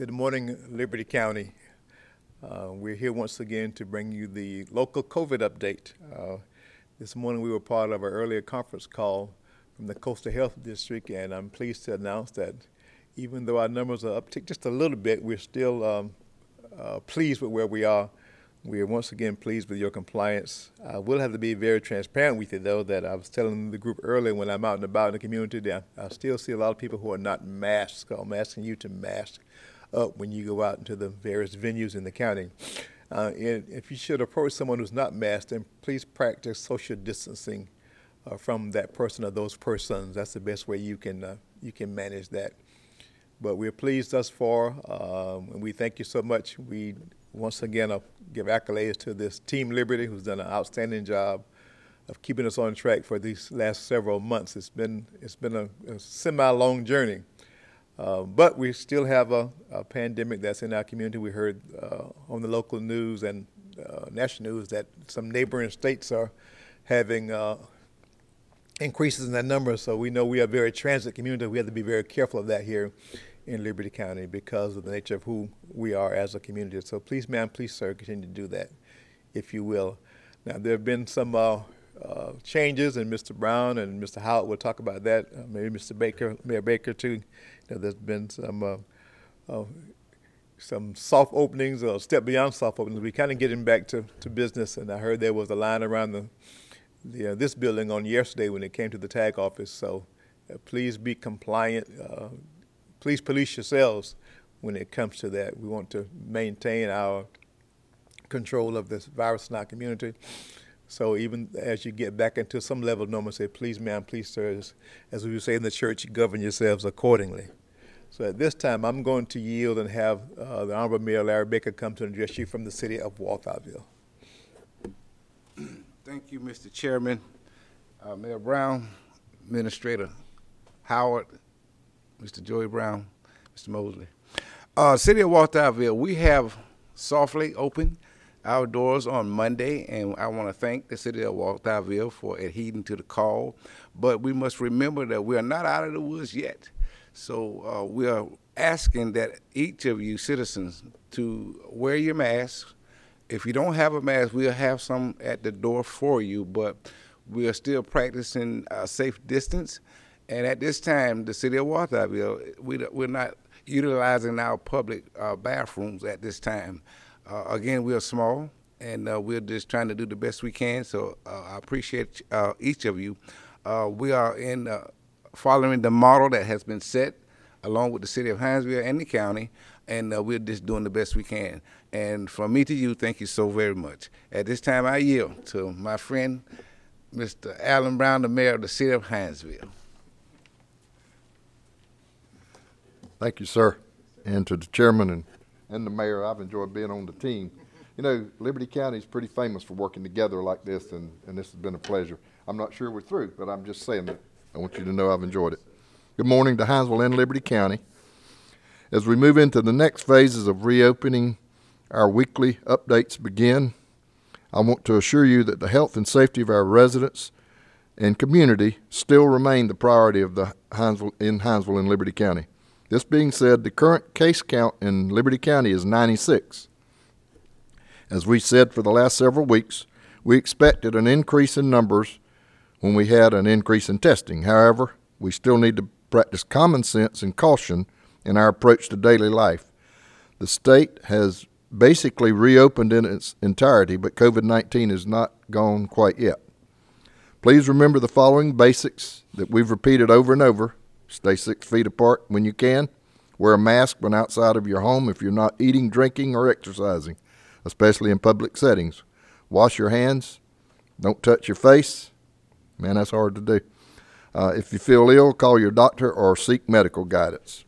Good morning, Liberty County. Uh, we're here once again to bring you the local COVID update. Uh, this morning we were part of our earlier conference call from the Coastal Health District, and I'm pleased to announce that even though our numbers are uptick just a little bit, we're still um, uh, pleased with where we are. We are once again pleased with your compliance. I will have to be very transparent with you, though, that I was telling the group earlier when I'm out and about in the community that I still see a lot of people who are not masked. I'm asking you to mask up when you go out into the various venues in the county. Uh, if you should approach someone who's not masked, then please practice social distancing uh, from that person or those persons. That's the best way you can uh, you can manage that. But we're pleased thus far, um, and we thank you so much. We once again uh, give accolades to this Team Liberty, who's done an outstanding job of keeping us on track for these last several months. It's been it's been a, a semi-long journey, uh, but we still have a, a, pandemic that's in our community. We heard uh, on the local news and uh, national news that some neighboring states are having uh, increases in that number. So we know we are a very transit community. We have to be very careful of that here in Liberty County because of the nature of who we are as a community. So please, ma'am, please, sir, continue to do that, if you will. Now, there have been some uh, changes, and Mr. Brown and Mr. Howard will talk about that. Uh, maybe Mr. Baker, Mayor Baker, too. You know, there's been some uh, uh, some soft openings or step beyond soft openings. We kind of getting back to, to business, and I heard there was a line around the, the uh, this building on yesterday when it came to the tag office. So please be compliant please police yourselves when it comes to that. We want to maintain our control of this virus in our community. So even as you get back into some level of normal, say, please, ma'am, please, sir, as we say in the church, govern yourselves accordingly. So at this time, I'm going to yield and have uh, the Honorable Mayor Larry Baker come to address you from the city of Walthamville. Thank you, Mr. Chairman. Uh, Mayor Brown, Administrator Howard, Mr. Joey Brown, Mr. Mosley. Uh, City of Walthamville, we have softly opened our doors on Monday, and I want to thank the City of Walthamville for adhering to the call. But we must remember that we are not out of the woods yet. So uh, we are asking that each of you citizens to wear your mask. If you don't have a mask, we'll have some at the door for you, but we are still practicing a safe distance and at this time, the city of Walthamville, we, we're not utilizing our public uh, bathrooms at this time. Uh, again, we're small, and uh, we're just trying to do the best we can. So uh, I appreciate uh, each of you. Uh, we are in following the model that has been set along with the city of Hinesville and the county, and we're just doing the best we can. And from me to you, thank you so very much. At this time, I yield to my friend, Mr. Allen Brown, the mayor of the city of Hinesville. Thank you, sir. And to the chairman and, and the mayor, I've enjoyed being on the team. You know, Liberty County is pretty famous for working together like this, and, and this has been a pleasure. I'm not sure we're through, but I'm just saying that. I want you to know I've enjoyed it. Good morning to Hinesville and Liberty County. As we move into the next phases of reopening, our weekly updates begin. I want to assure you that the health and safety of our residents and community still remain the priority of the Hinesville, in Hinesville and Liberty County. This being said, the current case count in Liberty County is 96. As we said for the last several weeks, we expected an increase in numbers when we had an increase in testing. However, we still need to practice common sense and caution in our approach to daily life. The state has basically reopened in its entirety, but COVID 19 is not gone quite yet. Please remember the following basics that we've repeated over and over Stay six feet apart when you can. Wear a mask when outside of your home if you're not eating, drinking, or exercising, especially in public settings. Wash your hands. Don't touch your face. Man, that's hard to do. Uh, if you feel ill, call your doctor or seek medical guidance.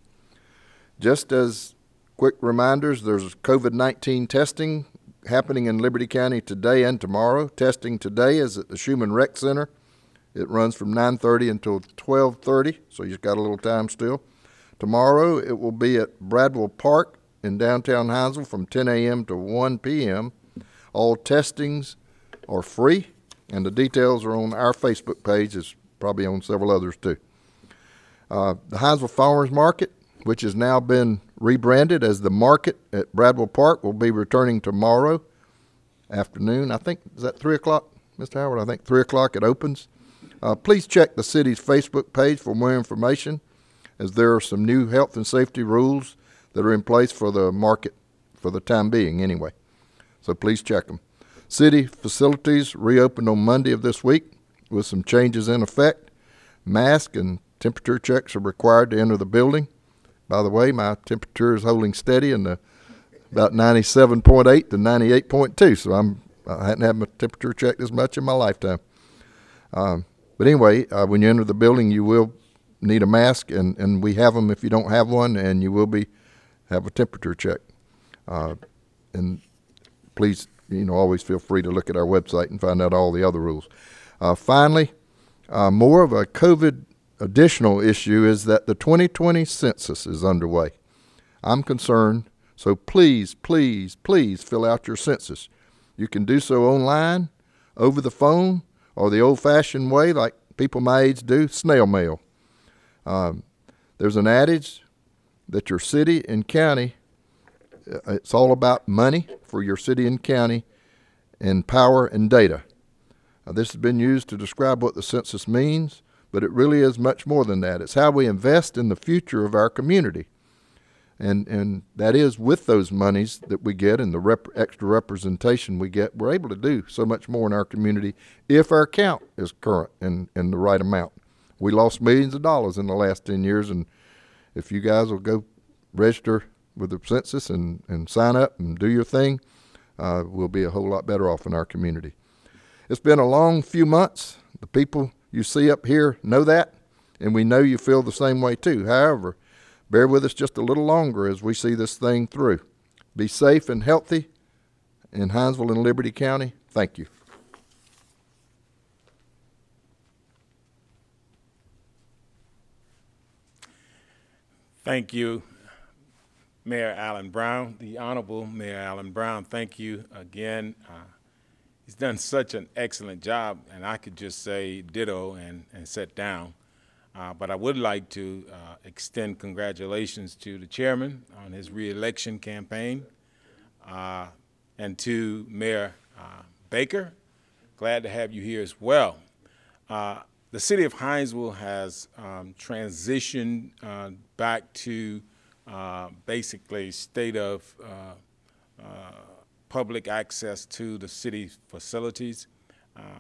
Just as quick reminders, there's COVID 19 testing happening in Liberty County today and tomorrow. Testing today is at the Schumann Rec Center it runs from 9:30 until 12:30, so you've got a little time still. Tomorrow it will be at Bradwell Park in downtown Hinesville from 10 a.m. to 1 p.m. All testings are free, and the details are on our Facebook page. It's probably on several others too. Uh, the Hinesville Farmers Market which has now been rebranded as the Market at Bradwell Park, will be returning tomorrow afternoon. I think, is that 3 o'clock, Mr. Howard? I think 3 o'clock it opens. Uh, please check the city's Facebook page for more information, as there are some new health and safety rules that are in place for the market for the time being, anyway. So please check them. City facilities reopened on Monday of this week with some changes in effect. Mask and temperature checks are required to enter the building. By the way, my temperature is holding steady in the about 97.8 to 98.2, so I'm I hadn't had my temperature checked as much in my lifetime. Um, but anyway, uh, when you enter the building, you will need a mask, and, and we have them if you don't have one, and you will be have a temperature check. Uh, and please, you know, always feel free to look at our website and find out all the other rules. Uh, finally, uh, more of a COVID additional issue is that the 2020 census is underway. I'm concerned, so please, please, please fill out your census. You can do so online, over the phone, or the old fashioned way, like people my age do snail mail. Um, there's an adage that your city and county, uh, it's all about money for your city and county, and power and data. Uh, this has been used to describe what the census means, but it really is much more than that. It's how we invest in the future of our community. And, and that is with those monies that we get and the rep- extra representation we get, we're able to do so much more in our community if our count is current and, in the right amount. We lost millions of dollars in the last 10 years, and if you guys will go register with the census and, and sign up and do your thing, uh, we'll be a whole lot better off in our community. It's been a long few months. The people you see up here know that, and we know you feel the same way too. However, bear with us just a little longer as we see this thing through. Be safe and healthy in Hinesville and Liberty County. Thank you. Thank you, Mayor Allen Brown, the Honorable Mayor Allen Brown. Thank you again. Uh, he's done such an excellent job, and I could just say ditto and, and sit down. Uh, but I would like to uh, extend congratulations to the chairman on his reelection campaign uh, and to Mayor uh, Baker. Glad to have you here as well. Uh, the city of Hinesville has um, transitioned uh, back to basically state of public access to the city facilities,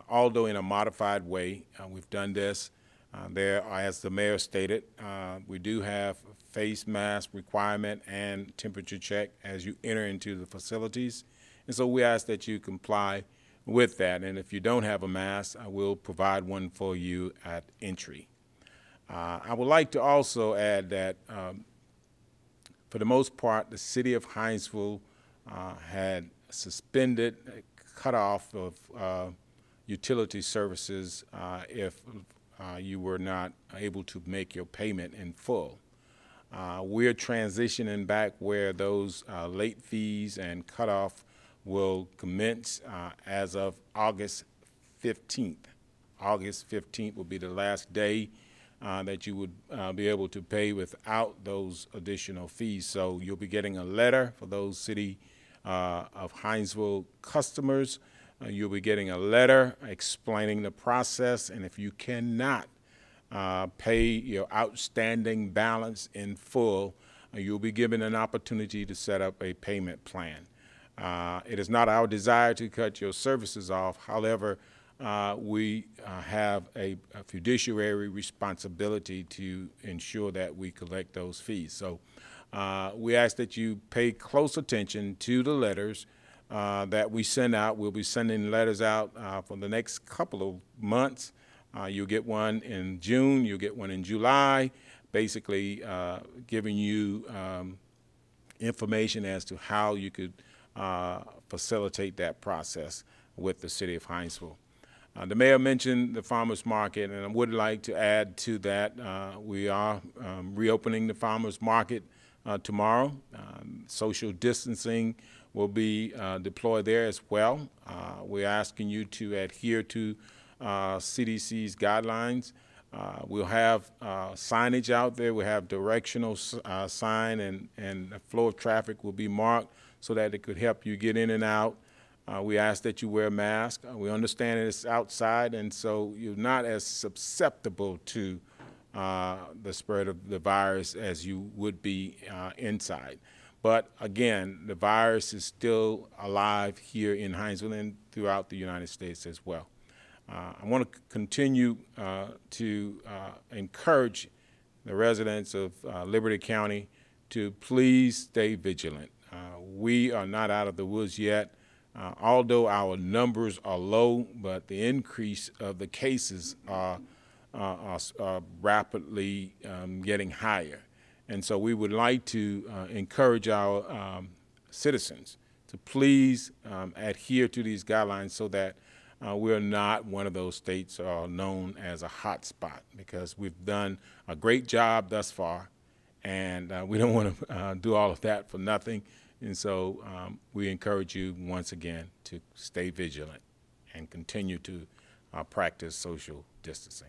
although in a modified way. We've done this. Uh, there, as the mayor stated, uh, we do have face mask requirement and temperature check as you enter into the facilities. And so we ask that you comply with that. And if you don't have a mask, I will provide one for you at entry. Uh, I would like to also add that, um, for the most part, the city of Hinesville uh, had suspended, uh, cut off of uh, utility services uh, if uh, you were not able to make your payment in full. Uh, we're transitioning back where those uh, late fees and cutoff will commence uh, as of August 15th. August 15th will be the last day uh, that you would uh, be able to pay without those additional fees. So you'll be getting a letter for those city of Hinesville customers. Uh, you'll be getting a letter explaining the process, and if you cannot uh, pay your outstanding balance in full, uh, you'll be given an opportunity to set up a payment plan. Uh, it is not our desire to cut your services off. However, uh, we uh, have a, a fiduciary responsibility to ensure that we collect those fees. So we ask that you pay close attention to the letters uh, that we send out. We'll be sending letters out uh, for the next couple of months. Uh, you'll get one in June, you'll get one in July, basically uh, giving you um, information as to how you could uh, facilitate that process with the city of Hinesville. Uh, the mayor mentioned the farmers market, and I would like to add to that we are um, reopening the farmers market tomorrow. Um, social distancing will be uh, deployed there as well. Uh, we're asking you to adhere to uh, CDC's guidelines. Uh, we'll have uh, signage out there. We'll have directional uh, sign, and, and the flow of traffic will be marked so that it could help you get in and out. We ask that you wear a mask. We understand it's outside, and so you're not as susceptible to the spread of the virus as you would be inside. But again, the virus is still alive here in Hinesville and throughout the United States as well. Uh, I want to continue uh, to uh, encourage the residents of uh, Liberty County to please stay vigilant. Uh, we are not out of the woods yet, uh, although our numbers are low, but the increase of the cases are, are, are rapidly um, getting higher. And so we would like to uh, encourage our um, citizens to please um, adhere to these guidelines so that uh, we're not one of those states uh, known as a hot spot because we've done a great job thus far and uh, we don't want to uh, do all of that for nothing. And so um, we encourage you once again to stay vigilant and continue to uh, practice social distancing.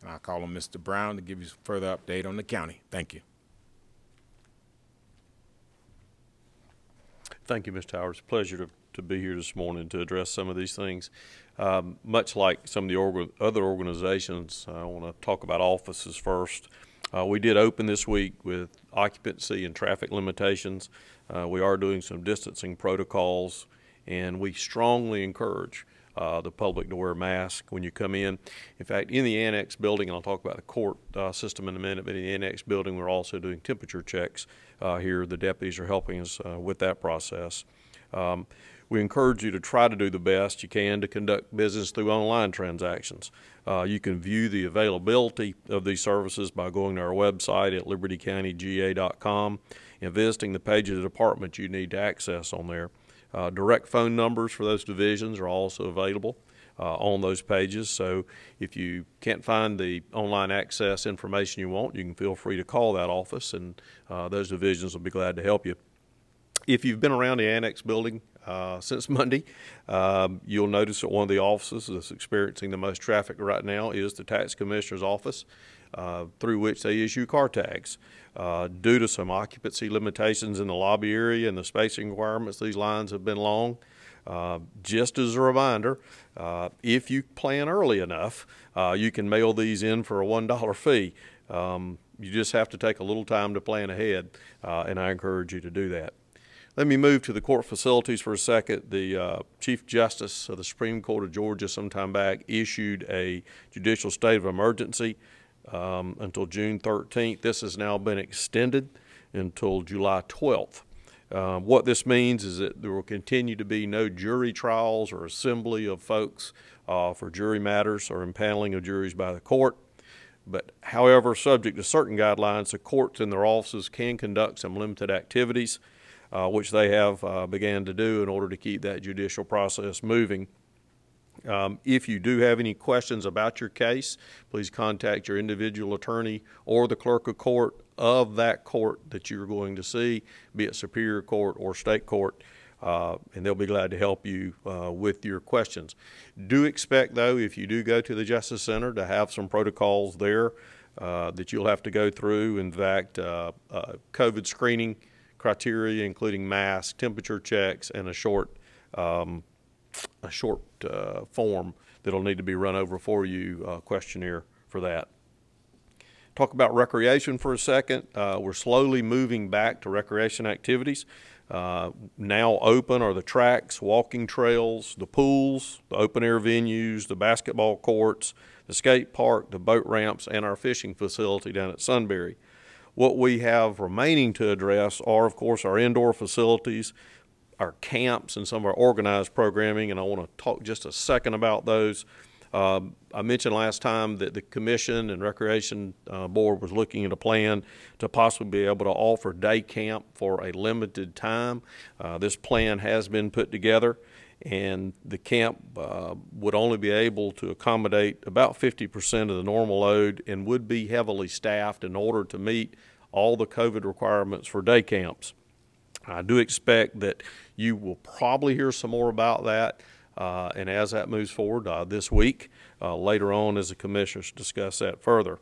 And I'll call on Mr. Brown to give you further update on the county. Thank you. Thank you. It's a pleasure to, to be here this morning to address some of these things. Um, much like some of the other organizations, I want to talk about offices first. Uh, we did open this week with occupancy and traffic limitations. Uh, we are doing some distancing protocols, and we strongly encourage uh, the public to wear masks when you come in. In fact, in the annex building, and I'll talk about the court uh, system in a minute, but in the annex building, we're also doing temperature checks uh, here. The deputies are helping us uh, with that process. Um, we encourage you to try to do the best you can to conduct business through online transactions. Uh, you can view the availability of these services by going to our website at libertycountyga.com and visiting the page of the department you need to access on there. Uh, direct phone numbers for those divisions are also available uh, on those pages. So if you can't find the online access information you want, you can feel free to call that office, and uh, those divisions will be glad to help you. If you've been around the annex building uh, since Monday, um, you'll notice that one of the offices that's experiencing the most traffic right now is the tax commissioner's office, uh, through which they issue car tags. Uh, due to some occupancy limitations in the lobby area and the spacing requirements, these lines have been long. Uh, just as a reminder, uh, if you plan early enough, uh, you can mail these in for a $1 fee. Um, you just have to take a little time to plan ahead, uh, and I encourage you to do that. Let me move to the court facilities for a second. The uh, Chief Justice of the Supreme Court of Georgia, some time back, issued a judicial state of emergency um, until June 13th. This has now been extended until July 12th. Uh, what this means is that there will continue to be no jury trials or assembly of folks uh, for jury matters or impaneling of juries by the court. But however, subject to certain guidelines, the courts and their offices can conduct some limited activities, uh, which they have uh, began to do in order to keep that judicial process moving. Um, if you do have any questions about your case, please contact your individual attorney or the clerk of court of that court that you're going to see, be it Superior Court or State Court, uh, and they'll be glad to help you uh, with your questions. Do expect, though, if you do go to the Justice Center, to have some protocols there uh, that you'll have to go through. In fact, uh, uh, COVID screening criteria, including mask, temperature checks, and a short um, a short uh, form that'll need to be run over for you, uh, questionnaire for that. Talk about recreation for a second. Uh, we're slowly moving back to recreation activities. Uh, now open are the tracks, walking trails, the pools, the open air venues, the basketball courts, the skate park, the boat ramps, and our fishing facility down at Sunbury. What we have remaining to address are, of course, our indoor facilities, our camps and some of our organized programming, and I want to talk just a second about those. Um, I mentioned last time that the Commission and Recreation uh, Board was looking at a plan to possibly be able to offer day camp for a limited time. Uh, this plan has been put together, and the camp uh, would only be able to accommodate about 50% of the normal load and would be heavily staffed in order to meet all the COVID requirements for day camps. I do expect that you will probably hear some more about that Uh, and as that moves forward uh, this week, uh, later on, as the commissioners discuss that further.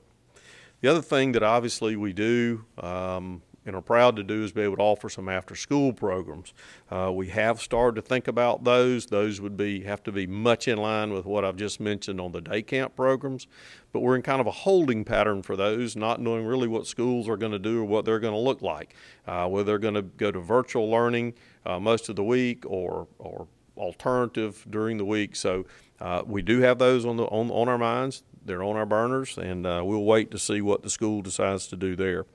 The other thing that obviously we do um, and are proud to do is be able to offer some after-school programs. Uh, we have started to think about those. Those would be have to be much in line with what I've just mentioned on the day camp programs, but we're in kind of a holding pattern for those, not knowing really what schools are going to do or what they're going to look like. Uh, whether they're going to go to virtual learning uh, most of the week or or alternative during the week. So uh, we do have those on the on, on our minds. They're on our burners, and uh, we'll wait to see what the school decides to do there.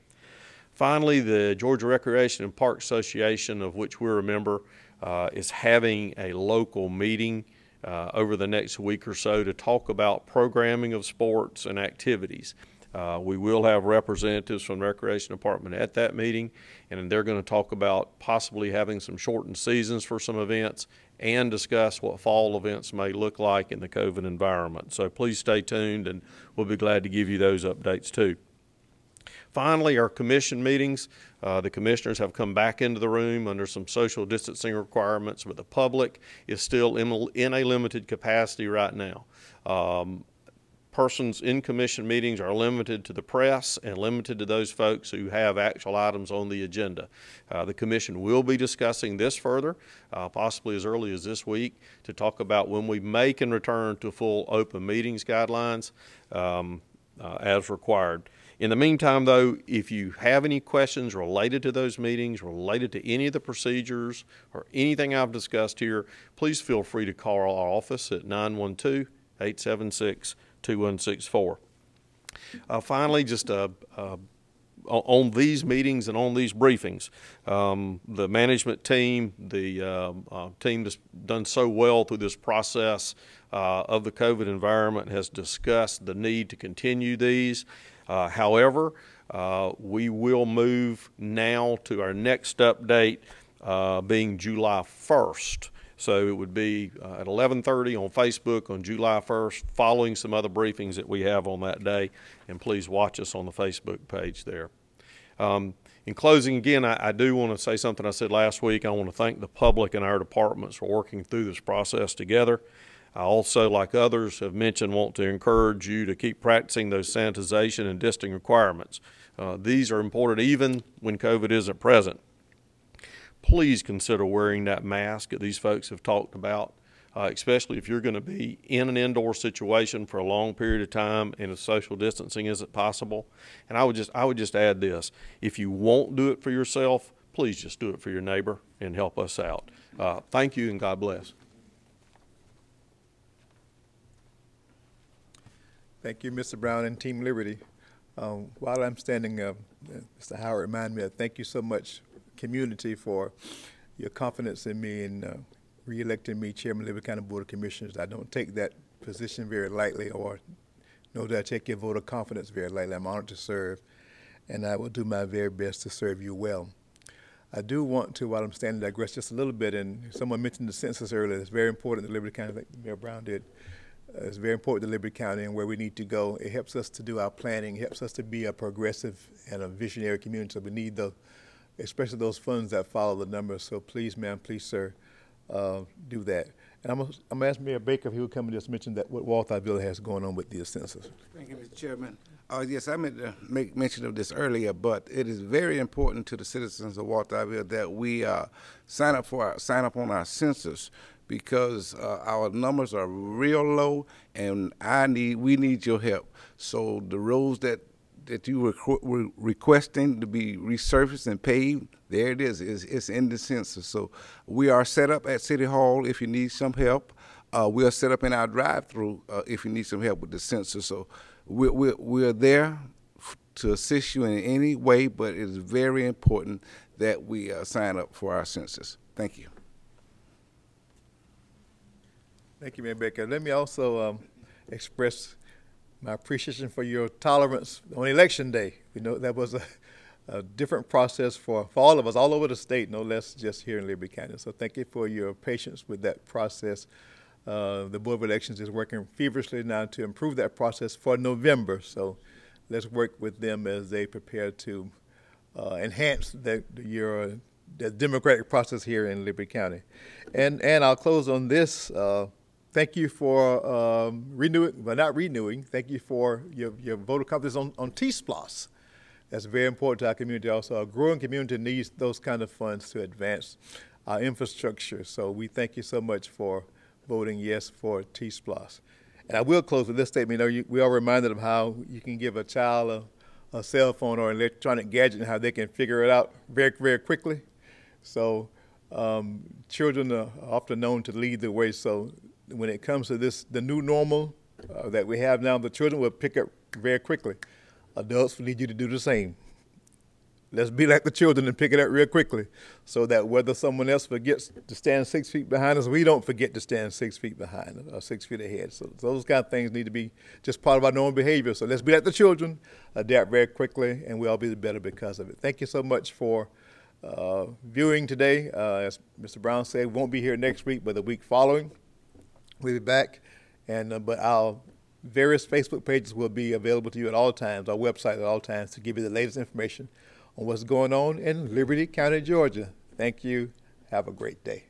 Finally, the Georgia Recreation and Park Association, of which we're a member, uh, is having a local meeting uh, over the next week or so to talk about programming of sports and activities. Uh, we will have representatives from the Recreation Department at that meeting, and they're going to talk about possibly having some shortened seasons for some events and discuss what fall events may look like in the COVID environment. So please stay tuned, and we'll be glad to give you those updates too. Finally, our commission meetings. Uh, the commissioners have come back into the room under some social distancing requirements, but the public is still in, in a limited capacity right now. Um, persons in commission meetings are limited to the press and limited to those folks who have actual items on the agenda. Uh, the commission will be discussing this further, uh, possibly as early as this week, to talk about when we may can return to full open meetings guidelines um, uh, as required. In the meantime, though, if you have any questions related to those meetings, related to any of the procedures or anything I've discussed here, please feel free to call our office at 912 876 2164. Uh, finally, just uh, uh, on these meetings and on these briefings, um, the management team, the uh, uh, team that's done so well through this process uh, of the COVID environment, has discussed the need to continue these. Uh, however, uh, we will move now to our next update uh, being July 1st. So it would be uh, at 11:30 on Facebook on July 1st, following some other briefings that we have on that day. And please watch us on the Facebook page there. Um, in closing, again, I, I do want to say something I said last week. I want to thank the public and our departments for working through this process together. I also, like others have mentioned, want to encourage you to keep practicing those sanitization and distancing requirements. Uh, these are important even when COVID isn't present. Please consider wearing that mask that these folks have talked about, uh, especially if you're going to be in an indoor situation for a long period of time and if social distancing isn't possible. And I would just I would just add this: if you won't do it for yourself, please just do it for your neighbor and help us out. Uh, thank you and God bless. Thank you, Mr. Brown and Team Liberty. Um, while I'm standing, uh, Mr. Howard reminded me of thank you so much, community, for your confidence in me and uh, re-electing me chairman of Liberty County Board of Commissioners. I don't take that position very lightly, or nor do I take your vote of confidence very lightly. I'm honored to serve, and I will do my very best to serve you well. I do want to, while I'm standing, digress just a little bit. And someone mentioned the census earlier. It's very important that Liberty County, like Mayor Brown did, it's very important to Liberty County and where we need to go. It helps us to do our planning. It helps us to be a progressive and a visionary community. So we need the, especially those funds that follow the numbers. So please, ma'am, please, sir, uh, do that. And I'm gonna, ask Mayor Baker if he would come and just mention that what Walthamville has going on with the census. Thank you, Mr. Chairman. Uh, yes, I meant to make mention of this earlier, but it is very important to the citizens of Walthamville that we uh, sign up for our, sign up on our census because uh, our numbers are real low, and I need we need your help. So the roads that that you were re- requesting to be resurfaced and paved, there it is. It's, it's in the census. So we are set up at City Hall if you need some help. Uh, we are set up in our drive-through uh, if you need some help with the census. So we're, we're, we're there to assist you in any way, but it is very important that we uh, sign up for our census. Thank you. Thank you, Mayor Baker. Let me also um, express my appreciation for your tolerance on election day. We know that was a, a different process for, for all of us, all over the state, no less just here in Liberty County. So thank you for your patience with that process. Uh, the Board of Elections is working feverishly now to improve that process for November. So let's work with them as they prepare to uh, enhance the, your the democratic process here in Liberty County. And, and I'll close on this. Uh, thank you for um, renewing, well, not renewing, thank you for your, your vote of confidence on, on T-SPLOST. That's very important to our community. Also, a growing community needs those kind of funds to advance our infrastructure. So we thank you so much for voting yes for T-SPLOST. And I will close with this statement. You know, you, we are reminded of how you can give a child a, a cell phone or an electronic gadget and how they can figure it out very, very quickly. So um, children are often known to lead the way. So when it comes to this, the new normal uh, that we have now, the children will pick up very quickly. Adults need you to do the same. Let's be like the children and pick it up real quickly so that whether someone else forgets to stand six feet behind us, we don't forget to stand six feet behind us or six feet ahead. So those kind of things need to be just part of our normal behavior. So let's be like the children, adapt very quickly, and we'll all be better because of it. Thank you so much for uh, viewing today. Uh, as Mr. Brown said, we won't be here next week, but the week following, we'll be back. And uh, but our various Facebook pages will be available to you at all times, our website at all times, to give you the latest information on what's going on in Liberty County, Georgia. Thank you. Have a great day.